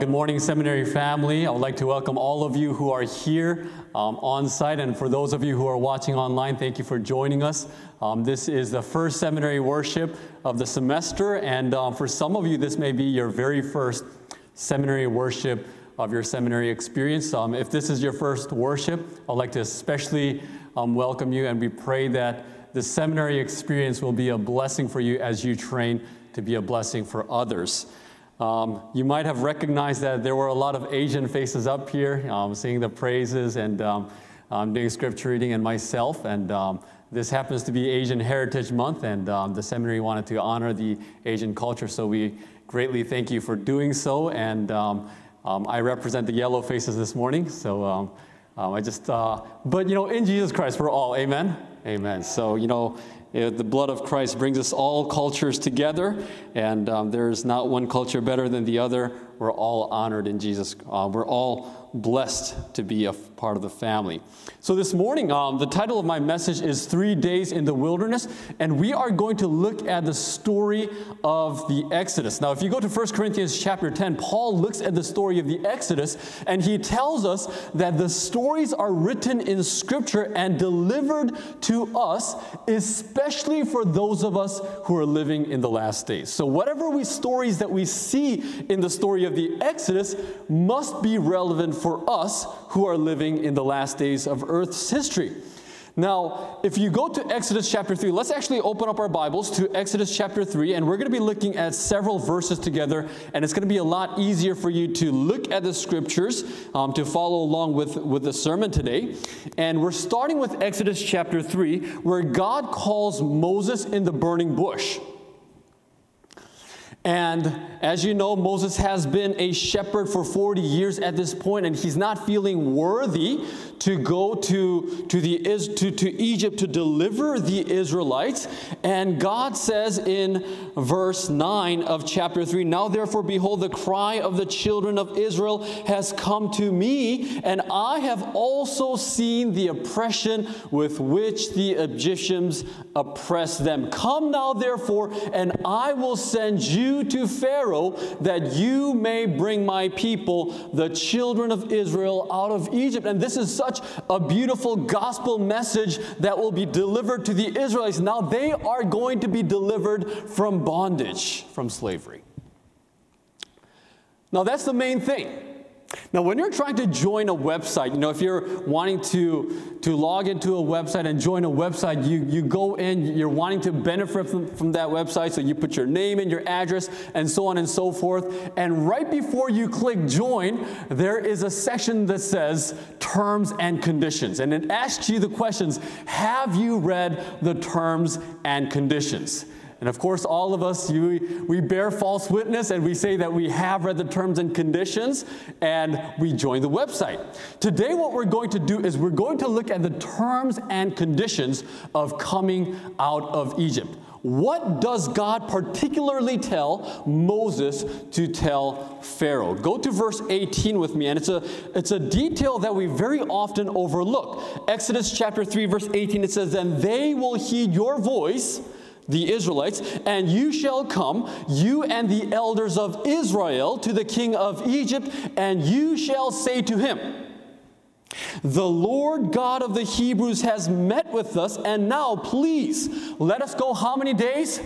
Good morning, seminary family. I would like to welcome all of you who are here um, on site, and for those of you who are watching online, thank you for joining us. Um, this is the first seminary worship of the semester, and um, for some of you, this may be your very first seminary worship of your seminary experience. Um, if this is your first worship, I'd like to especially um, welcome you, and we pray that the seminary experience will be a blessing for you as you train to be a blessing for others. Um, you might have recognized that there were a lot of Asian faces up here, um, singing the praises and um, um doing scripture reading, and myself. And um, this happens to be Asian Heritage Month, and um, the seminary wanted to honor the Asian culture, so we greatly thank you for doing so. And I represent the yellow faces this morning, so I just, uh, but you know, in Jesus Christ, we're all, amen? Amen. So, you know, the blood of Christ brings us all cultures together, and um, there's not one culture better than the other. We're all honored in Jesus. Uh, we're all blessed to be a part of the family. So, this morning, um, the title of my message is Three Days in the Wilderness, and we are going to look at the story of the Exodus. Now, if you go to 1 Corinthians chapter 10, Paul looks at the story of the Exodus, and he tells us that the stories are written in Scripture and delivered to us, especially for those of us who are living in the last days. So, whatever we stories that we see in the story of the Exodus must be relevant for us who are living in the last days of Earth's history. Now, if you go to Exodus chapter 3, let's actually open up our Bibles to Exodus chapter 3, and we're going to be looking at several verses together, and it's going to be a lot easier for you to look at the scriptures um, to follow along with, with the sermon today. And we're starting with Exodus chapter 3, where God calls Moses in the burning bush. And as you know, Moses has been a shepherd for 40 years at this point, and he's not feeling worthy to go to, to, the, to, to Egypt to deliver the Israelites. And God says in verse 9 of chapter 3 Now therefore, behold, the cry of the children of Israel has come to me, and I have also seen the oppression with which the Egyptians oppress them. Come now, therefore, and I will send you to Pharaoh that you may bring my people, the children of Israel, out of Egypt. And this is such a beautiful gospel message that will be delivered to the Israelites. Now they are going to be delivered from bondage, from slavery. Now that's the main thing. Now, when you're trying to join a website, you know, if you're wanting to, to log into a website and join a website, you, you go in, you're wanting to benefit from, from that website, so you put your name and your address and so on and so forth. And right before you click join, there is a section that says terms and conditions. And it asks you the questions Have you read the terms and conditions? And of course, all of us, you, we bear false witness and we say that we have read the terms and conditions and we join the website. Today, what we're going to do is we're going to look at the terms and conditions of coming out of Egypt. What does God particularly tell Moses to tell Pharaoh? Go to verse 18 with me, and it's a, it's a detail that we very often overlook. Exodus chapter 3, verse 18, it says, Then they will heed your voice the Israelites, and you shall come, you and the elders of Israel, to the king of Egypt, and you shall say to him, The Lord God of the Hebrews has met with us, and now please let us go how many days?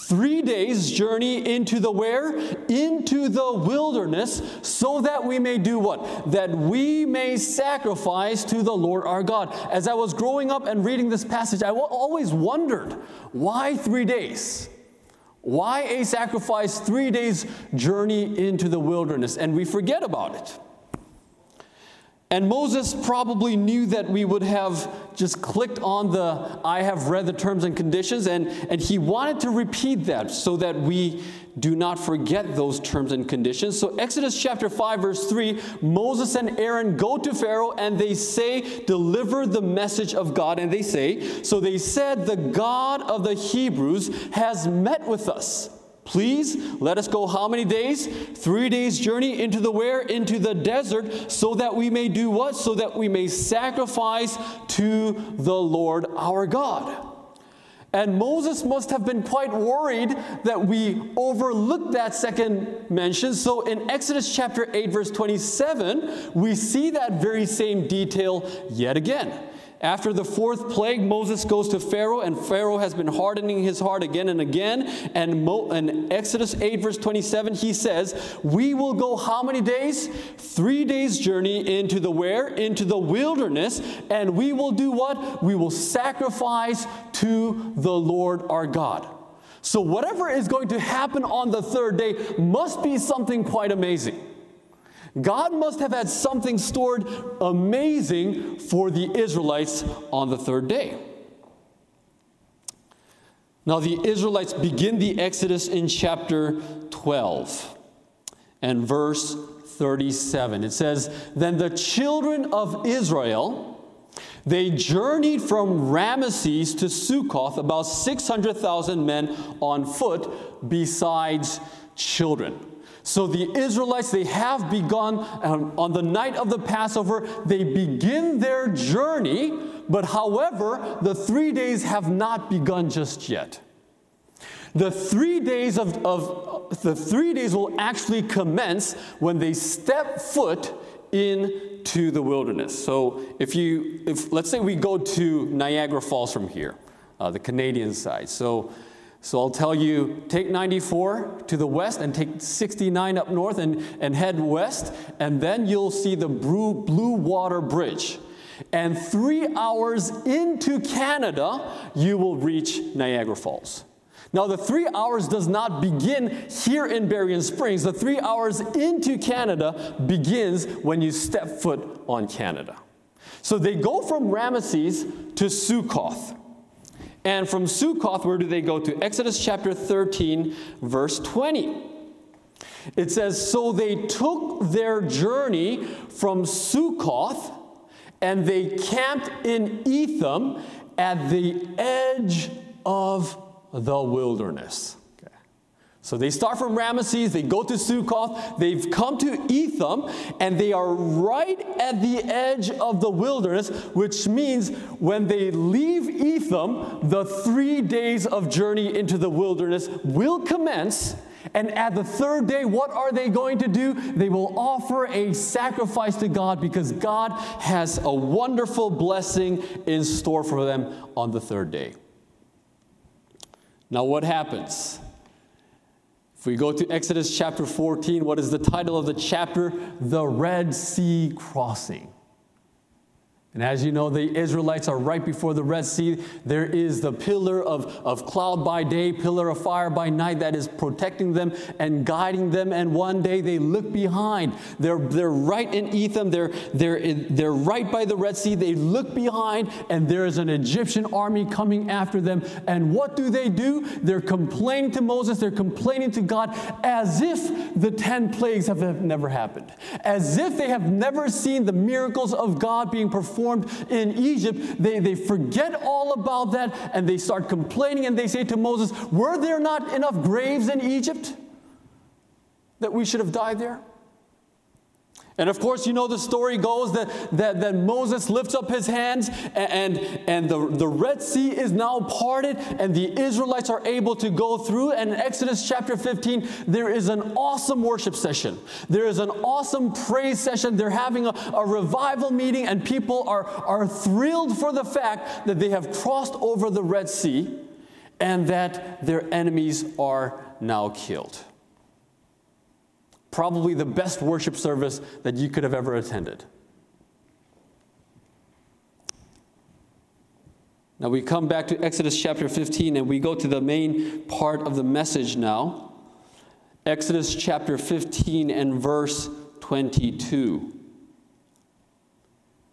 Three days' journey into the where? Into the wilderness, so that we may do what? That we may sacrifice to the Lord our God. As I was growing up and reading this passage, I always wondered why three days? Why a sacrifice three days' journey into the wilderness? And we forget about it. And Moses probably knew that we would have just clicked on the I have read the terms and conditions, and, and he wanted to repeat that so that we do not forget those terms and conditions. So, Exodus chapter 5, verse 3 Moses and Aaron go to Pharaoh and they say, Deliver the message of God. And they say, So they said, The God of the Hebrews has met with us. Please let us go how many days? Three days' journey into the where? Into the desert, so that we may do what? So that we may sacrifice to the Lord our God. And Moses must have been quite worried that we overlooked that second mention. So in Exodus chapter 8, verse 27, we see that very same detail yet again. After the fourth plague, Moses goes to Pharaoh, and Pharaoh has been hardening his heart again and again. And Mo, in Exodus 8, verse 27, he says, We will go how many days? Three days' journey into the where? Into the wilderness. And we will do what? We will sacrifice to the Lord our God. So, whatever is going to happen on the third day must be something quite amazing. God must have had something stored amazing for the Israelites on the third day. Now, the Israelites begin the Exodus in chapter 12 and verse 37. It says, Then the children of Israel. They journeyed from Ramesses to Sukkoth, about 600,000 men on foot, besides children. So the Israelites, they have begun um, on the night of the Passover, they begin their journey, but however, the three days have not begun just yet. The three days of, of the three days will actually commence when they step foot into the wilderness. So if you, if let's say we go to Niagara Falls from here, uh, the Canadian side. So so I'll tell you take 94 to the west and take 69 up north and, and head west, and then you'll see the Blue, Water Bridge. And three hours into Canada, you will reach Niagara Falls. Now, the three hours does not begin here in Berrien Springs. The three hours into Canada begins when you step foot on Canada. So they go from Ramesses to Sukkoth. And from Sukkoth, where do they go to? Exodus chapter 13, verse 20. It says, So they took their journey from Sukkoth, and they camped in Etham at the edge of the wilderness. So they start from Ramesses, they go to Sukkoth, they've come to Etham, and they are right at the edge of the wilderness, which means when they leave Etham, the three days of journey into the wilderness will commence. And at the third day, what are they going to do? They will offer a sacrifice to God because God has a wonderful blessing in store for them on the third day. Now, what happens? If we go to Exodus chapter 14, what is the title of the chapter? The Red Sea Crossing. And as you know, the Israelites are right before the Red Sea. There is the pillar of, of cloud by day, pillar of fire by night that is protecting them and guiding them. And one day they look behind. They're, they're right in Etham. They're, they're, they're right by the Red Sea. They look behind, and there is an Egyptian army coming after them. And what do they do? They're complaining to Moses. They're complaining to God as if the 10 plagues have never happened, as if they have never seen the miracles of God being performed performed in Egypt, they, they forget all about that and they start complaining and they say to Moses, Were there not enough graves in Egypt that we should have died there? And of course, you know the story goes that, that, that Moses lifts up his hands and, and the, the Red Sea is now parted and the Israelites are able to go through. And in Exodus chapter 15, there is an awesome worship session. There is an awesome praise session. They're having a, a revival meeting and people are, are thrilled for the fact that they have crossed over the Red Sea and that their enemies are now killed probably the best worship service that you could have ever attended. Now we come back to Exodus chapter 15 and we go to the main part of the message now. Exodus chapter 15 and verse 22.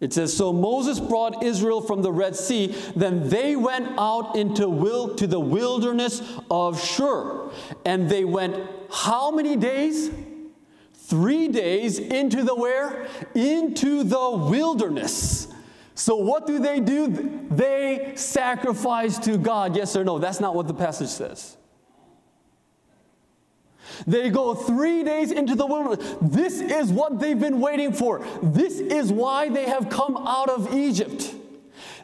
It says, So Moses brought Israel from the Red Sea, then they went out into will to the wilderness of Shur. And they went how many days? Three days into the where? Into the wilderness. So what do they do? They sacrifice to God. Yes or no? That's not what the passage says. They go three days into the wilderness. This is what they've been waiting for. This is why they have come out of Egypt.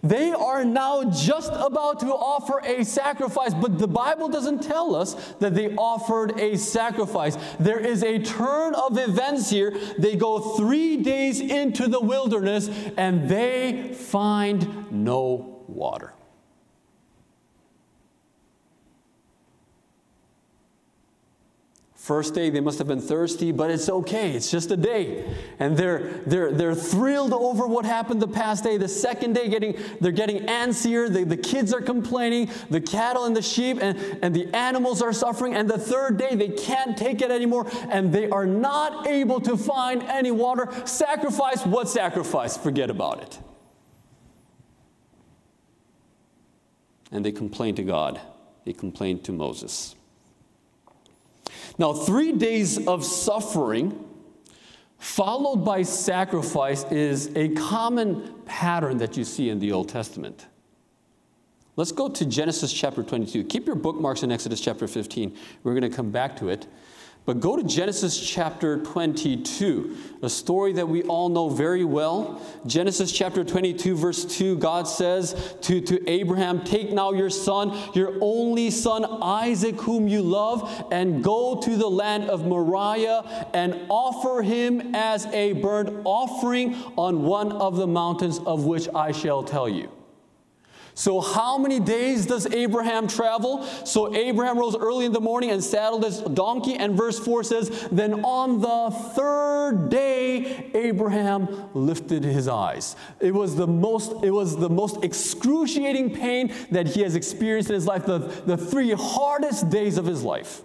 They are now just about to offer a sacrifice, but the Bible doesn't tell us that they offered a sacrifice. There is a turn of events here. They go three days into the wilderness and they find no water. First day, they must have been thirsty, but it's okay. It's just a day. And they're, they're, they're thrilled over what happened the past day. The second day, getting, they're getting antsier. The, the kids are complaining. The cattle and the sheep and, and the animals are suffering. And the third day, they can't take it anymore and they are not able to find any water. Sacrifice, what sacrifice? Forget about it. And they complain to God, they complain to Moses. Now, three days of suffering followed by sacrifice is a common pattern that you see in the Old Testament. Let's go to Genesis chapter 22. Keep your bookmarks in Exodus chapter 15. We're going to come back to it. But go to Genesis chapter 22, a story that we all know very well. Genesis chapter 22, verse 2, God says to, to Abraham, Take now your son, your only son Isaac, whom you love, and go to the land of Moriah and offer him as a burnt offering on one of the mountains of which I shall tell you. So, how many days does Abraham travel? So, Abraham rose early in the morning and saddled his donkey. And verse 4 says, Then on the third day, Abraham lifted his eyes. It was the most, it was the most excruciating pain that he has experienced in his life, the, the three hardest days of his life.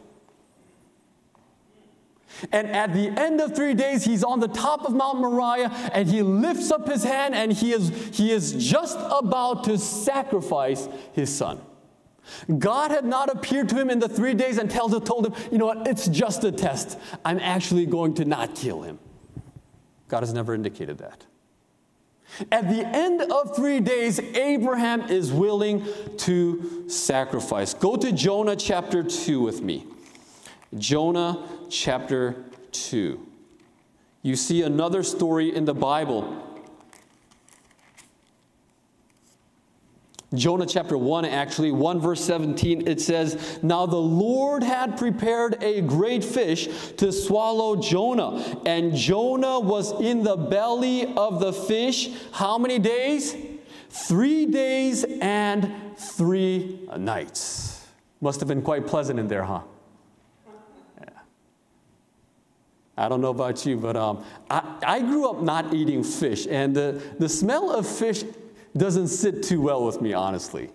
And at the end of three days, he's on the top of Mount Moriah and he lifts up his hand and he is, he is just about to sacrifice his son. God had not appeared to him in the three days and told him, you know what, it's just a test. I'm actually going to not kill him. God has never indicated that. At the end of three days, Abraham is willing to sacrifice. Go to Jonah chapter 2 with me. Jonah chapter 2. You see another story in the Bible. Jonah chapter 1, actually, 1 verse 17, it says, Now the Lord had prepared a great fish to swallow Jonah, and Jonah was in the belly of the fish. How many days? Three days and three nights. Must have been quite pleasant in there, huh? I don't know about you, but um, I, I grew up not eating fish, and the, the smell of fish doesn't sit too well with me, honestly.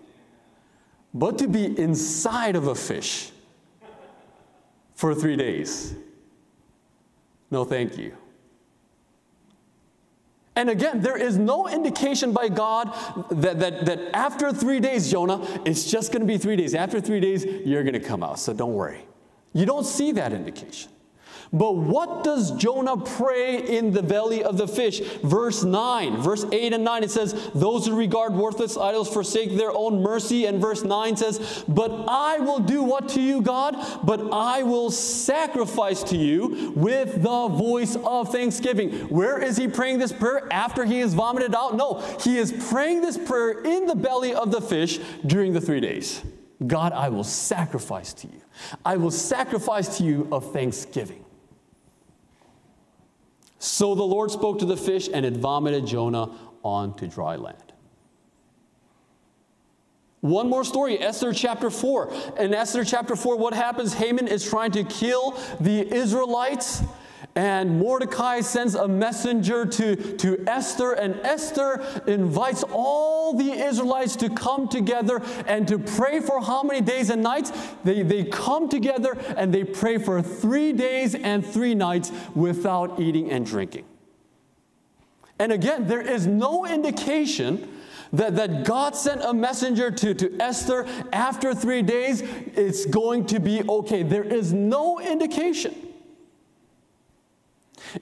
But to be inside of a fish for three days, no thank you. And again, there is no indication by God that, that, that after three days, Jonah, it's just going to be three days. After three days, you're going to come out, so don't worry. You don't see that indication. But what does Jonah pray in the belly of the fish? Verse 9, verse 8 and 9, it says, Those who regard worthless idols forsake their own mercy. And verse 9 says, But I will do what to you, God? But I will sacrifice to you with the voice of thanksgiving. Where is he praying this prayer? After he is vomited out? No, he is praying this prayer in the belly of the fish during the three days. God, I will sacrifice to you. I will sacrifice to you of thanksgiving. So the Lord spoke to the fish, and it vomited Jonah onto dry land. One more story, Esther chapter 4. In Esther chapter 4, what happens? Haman is trying to kill the Israelites. And Mordecai sends a messenger to, to Esther, and Esther invites all the Israelites to come together and to pray for how many days and nights? They, they come together and they pray for three days and three nights without eating and drinking. And again, there is no indication that, that God sent a messenger to, to Esther after three days, it's going to be okay. There is no indication.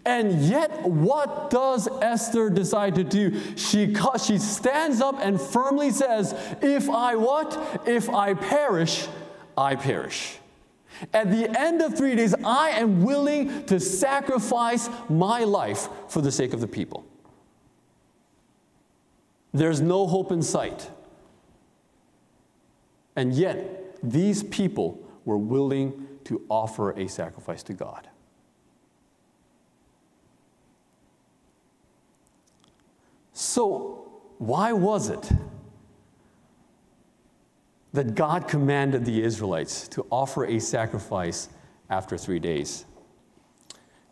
And yet, what does Esther decide to do? She, she stands up and firmly says, If I what? If I perish, I perish. At the end of three days, I am willing to sacrifice my life for the sake of the people. There's no hope in sight. And yet, these people were willing to offer a sacrifice to God. So, why was it that God commanded the Israelites to offer a sacrifice after three days?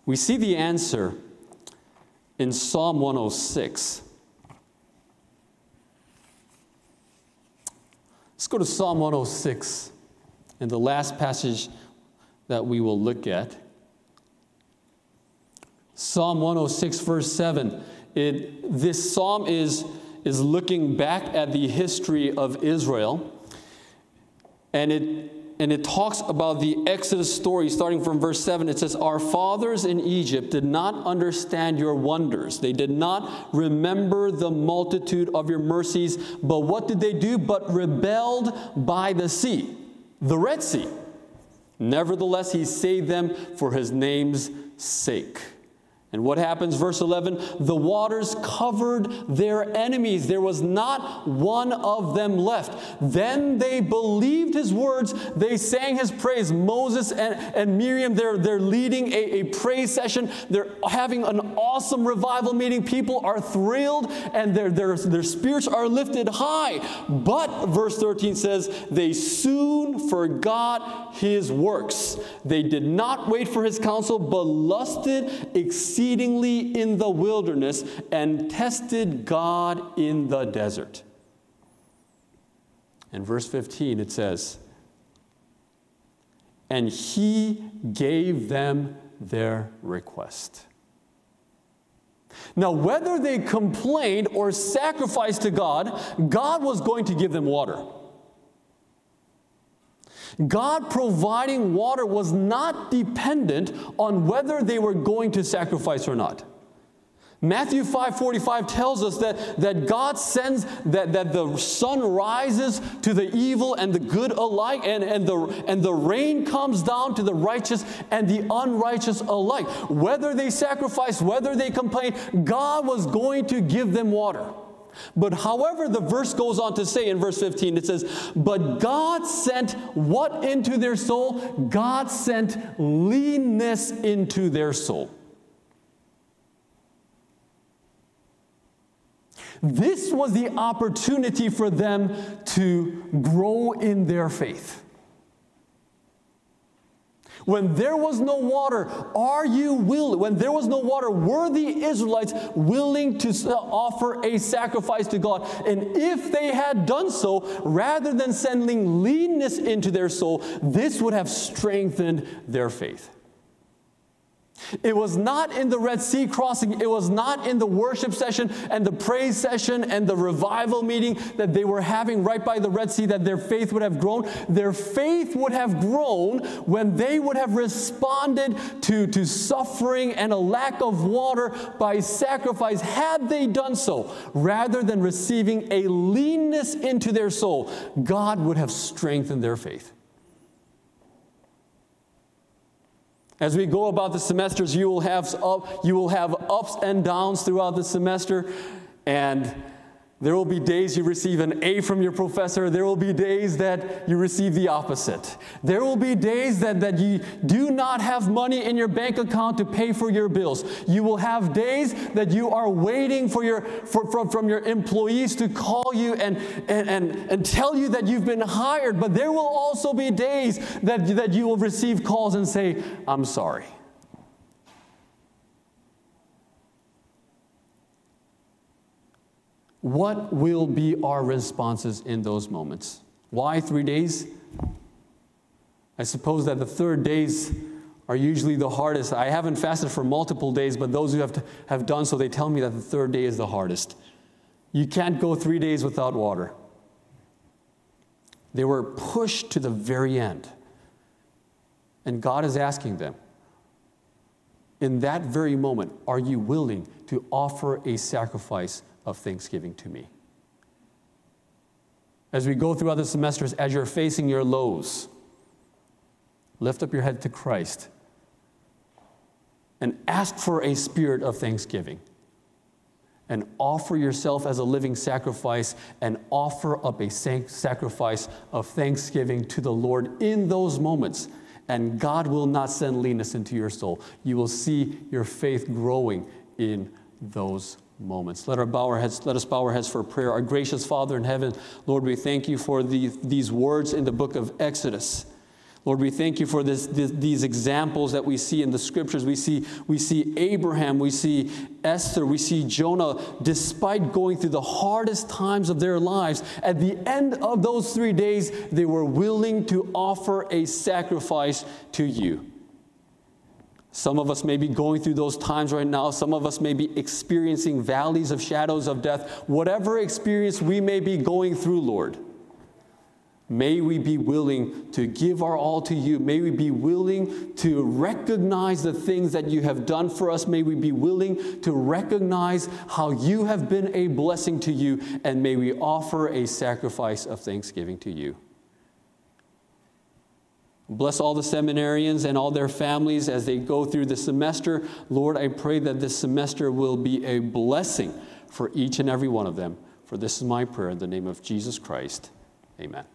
We see the answer in Psalm 106. Let's go to Psalm 106 and the last passage that we will look at. Psalm 106, verse 7. It, this psalm is, is looking back at the history of Israel, and it, and it talks about the Exodus story starting from verse 7. It says, Our fathers in Egypt did not understand your wonders. They did not remember the multitude of your mercies. But what did they do? But rebelled by the sea, the Red Sea. Nevertheless, he saved them for his name's sake. And what happens? Verse 11 the waters covered their enemies. There was not one of them left. Then they believed his words. They sang his praise. Moses and, and Miriam, they're, they're leading a, a praise session. They're having an awesome revival meeting. People are thrilled and their, their, their spirits are lifted high. But, verse 13 says, they soon forgot his works. They did not wait for his counsel, but lusted exceedingly exceedingly in the wilderness and tested God in the desert. In verse 15, it says, And he gave them their request. Now, whether they complained or sacrificed to God, God was going to give them water. God providing water was not dependent on whether they were going to sacrifice or not. Matthew 5:45 tells us that, that God sends that, that the sun rises to the evil and the good alike, and, and, the, and the rain comes down to the righteous and the unrighteous alike. Whether they sacrifice, whether they complain, God was going to give them water. But however, the verse goes on to say in verse 15, it says, But God sent what into their soul? God sent leanness into their soul. This was the opportunity for them to grow in their faith. When there was no water, are you willing? When there was no water, were the Israelites willing to offer a sacrifice to God? And if they had done so, rather than sending leanness into their soul, this would have strengthened their faith. It was not in the Red Sea crossing, it was not in the worship session and the praise session and the revival meeting that they were having right by the Red Sea that their faith would have grown. Their faith would have grown when they would have responded to, to suffering and a lack of water by sacrifice, had they done so, rather than receiving a leanness into their soul. God would have strengthened their faith. As we go about the semesters, you will have up, you will have ups and downs throughout the semester, and there will be days you receive an A from your professor. There will be days that you receive the opposite. There will be days that, that you do not have money in your bank account to pay for your bills. You will have days that you are waiting for your, for, from, from your employees to call you and, and, and, and tell you that you've been hired. But there will also be days that, that you will receive calls and say, I'm sorry. What will be our responses in those moments? Why three days? I suppose that the third days are usually the hardest. I haven't fasted for multiple days, but those who have, to, have done so, they tell me that the third day is the hardest. You can't go three days without water. They were pushed to the very end. And God is asking them, in that very moment, are you willing to offer a sacrifice of thanksgiving to me. As we go throughout the semesters, as you're facing your lows, lift up your head to Christ and ask for a spirit of thanksgiving. and offer yourself as a living sacrifice and offer up a sacrifice of thanksgiving to the Lord in those moments. And God will not send leanness into your soul. You will see your faith growing in those moments. Let, our bow our heads, let us bow our heads for prayer. Our gracious Father in heaven, Lord, we thank you for the, these words in the book of Exodus. Lord, we thank you for this, this, these examples that we see in the scriptures. We see, we see Abraham, we see Esther, we see Jonah, despite going through the hardest times of their lives, at the end of those three days, they were willing to offer a sacrifice to you. Some of us may be going through those times right now. Some of us may be experiencing valleys of shadows of death. Whatever experience we may be going through, Lord. May we be willing to give our all to you. May we be willing to recognize the things that you have done for us. May we be willing to recognize how you have been a blessing to you. And may we offer a sacrifice of thanksgiving to you. Bless all the seminarians and all their families as they go through the semester. Lord, I pray that this semester will be a blessing for each and every one of them. For this is my prayer in the name of Jesus Christ. Amen.